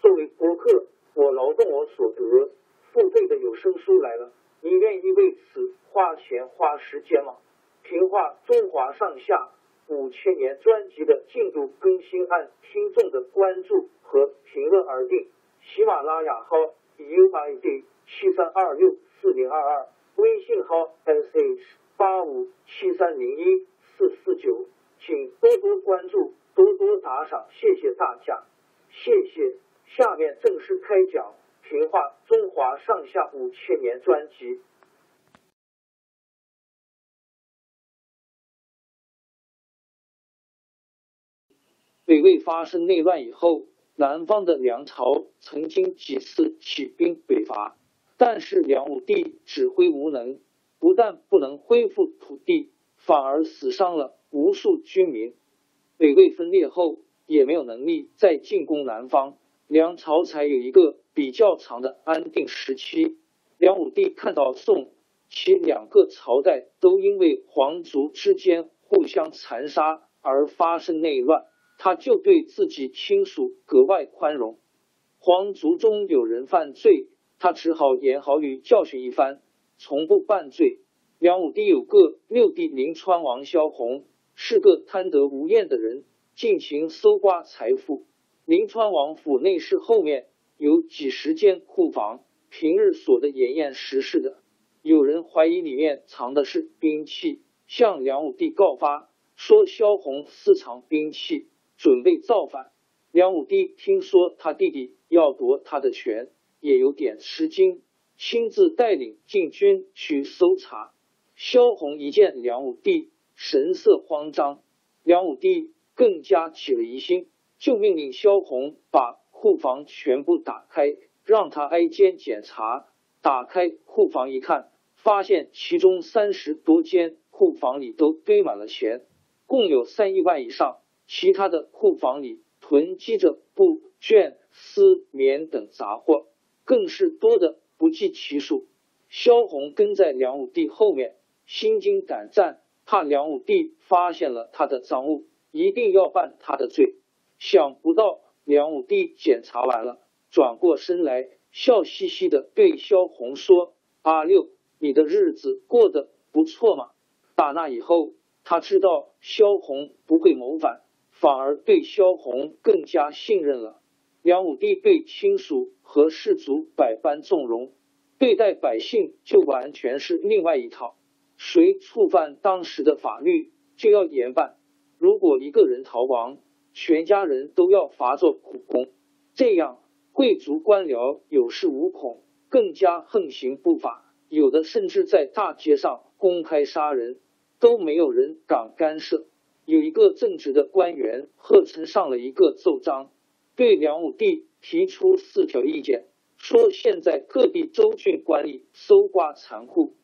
作为播客，我劳动我所得，付费的有声书来了，你愿意为此花钱花时间吗？评话中华上下五千年专辑的进度更新按听众的关注和评论而定。喜马拉雅号 UID 七三二六四零二二，微信号 sh 八五七三零一四四九，请多多关注。多多打赏，谢谢大家，谢谢。下面正式开讲《平话中华上下五千年》专辑。北魏发生内乱以后，南方的梁朝曾经几次起兵北伐，但是梁武帝指挥无能，不但不能恢复土地，反而死伤了无数军民。北魏分裂后，也没有能力再进攻南方，梁朝才有一个比较长的安定时期。梁武帝看到宋齐两个朝代都因为皇族之间互相残杀而发生内乱，他就对自己亲属格外宽容。皇族中有人犯罪，他只好言好语教训一番，从不办罪。梁武帝有个六弟临川王萧红。是个贪得无厌的人，尽情搜刮财富。临川王府内室后面有几十间库房，平日锁得严严实实的。有人怀疑里面藏的是兵器，向梁武帝告发，说萧红私藏兵器，准备造反。梁武帝听说他弟弟要夺他的权，也有点吃惊，亲自带领禁军去搜查。萧红一见梁武帝。神色慌张，梁武帝更加起了疑心，就命令萧红把库房全部打开，让他挨间检查。打开库房一看，发现其中三十多间库房里都堆满了钱，共有三亿万以上。其他的库房里囤积着布、绢、丝、棉等杂货，更是多的不计其数。萧红跟在梁武帝后面，心惊胆战。怕梁武帝发现了他的赃物，一定要办他的罪。想不到梁武帝检查完了，转过身来，笑嘻嘻的对萧红说：“阿六，你的日子过得不错嘛。”打那以后，他知道萧红不会谋反，反而对萧红更加信任了。梁武帝对亲属和士族百般纵容，对待百姓就完全是另外一套。谁触犯当时的法律，就要严办。如果一个人逃亡，全家人都要罚做苦工。这样，贵族官僚有恃无恐，更加横行不法。有的甚至在大街上公开杀人，都没有人敢干涉。有一个正直的官员贺称上了一个奏章，对梁武帝提出四条意见，说现在各地州郡官吏搜刮残酷。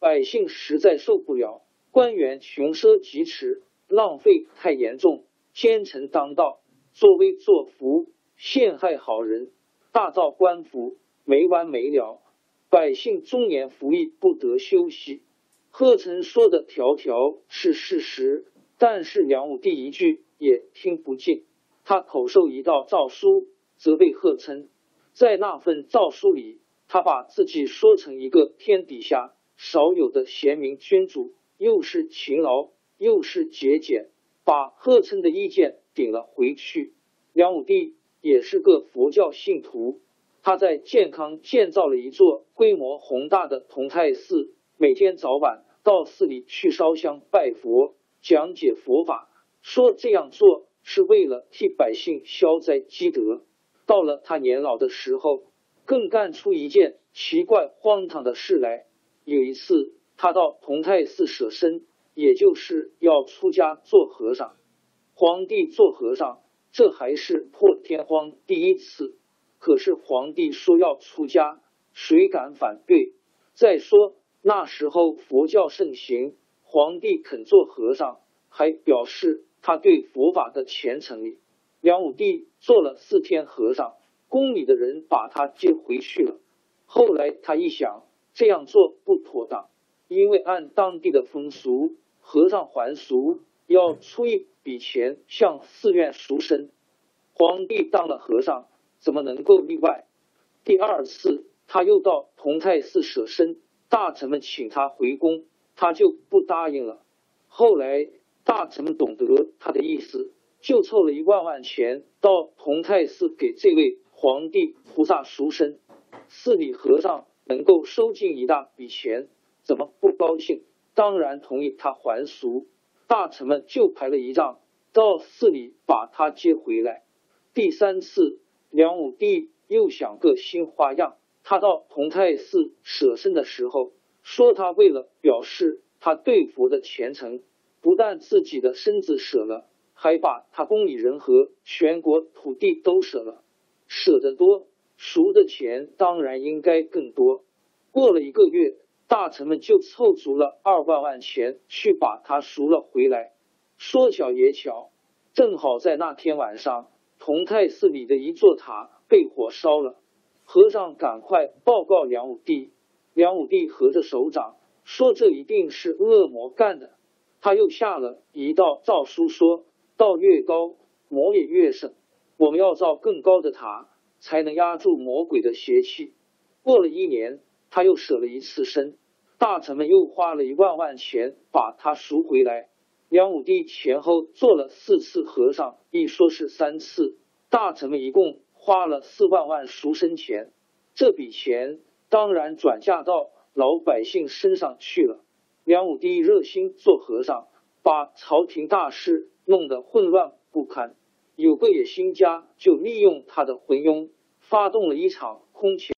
百姓实在受不了，官员穷奢极侈，浪费太严重，奸臣当道，作威作福，陷害好人，大造官府，没完没了。百姓终年服役，不得休息。贺成说的条条是事实，但是梁武帝一句也听不进。他口授一道诏书，责备贺琛。在那份诏书里，他把自己说成一个天底下。少有的贤明君主，又是勤劳又是节俭，把贺琛的意见顶了回去。梁武帝也是个佛教信徒。他在健康建造了一座规模宏大的同泰寺，每天早晚到寺里去烧香拜佛，讲解佛法，说这样做是为了替百姓消灾积德。到了他年老的时候，更干出一件奇怪荒唐的事来。有一次，他到同泰寺舍身，也就是要出家做和尚。皇帝做和尚，这还是破天荒第一次。可是皇帝说要出家，谁敢反对？再说那时候佛教盛行，皇帝肯做和尚，还表示他对佛法的虔诚。梁武帝做了四天和尚，宫里的人把他接回去了。后来他一想，这样做不妥当，因为按当地的风俗，和尚还俗要出一笔钱向寺院赎身。皇帝当了和尚。怎么能够例外？第二次他又到同泰寺舍身，大臣们请他回宫，他就不答应了。后来大臣们懂得他的意思，就凑了一万万钱到同泰寺给这位皇帝菩萨赎身。寺里和尚能够收进一大笔钱，怎么不高兴？当然同意他还俗。大臣们就排了一仗，到寺里把他接回来。第三次。梁武帝又想个新花样，他到同泰寺舍身的时候，说他为了表示他对佛的虔诚，不但自己的身子舍了，还把他宫里人和全国土地都舍了。舍得多，赎的钱当然应该更多。过了一个月，大臣们就凑足了二万万钱去把他赎了回来。说巧也巧，正好在那天晚上。同泰寺里的一座塔被火烧了，和尚赶快报告梁武帝。梁武帝合着手掌说：“这一定是恶魔干的。”他又下了一道诏书，说道：“越高，魔也越盛。我们要造更高的塔，才能压住魔鬼的邪气。”过了一年，他又舍了一次身，大臣们又花了一万万钱把他赎回来。梁武帝前后做了四次和尚，一说是三次。大臣们一共花了四万万赎身钱，这笔钱当然转嫁到老百姓身上去了。梁武帝热心做和尚，把朝廷大事弄得混乱不堪。有个野心家就利用他的昏庸，发动了一场空前。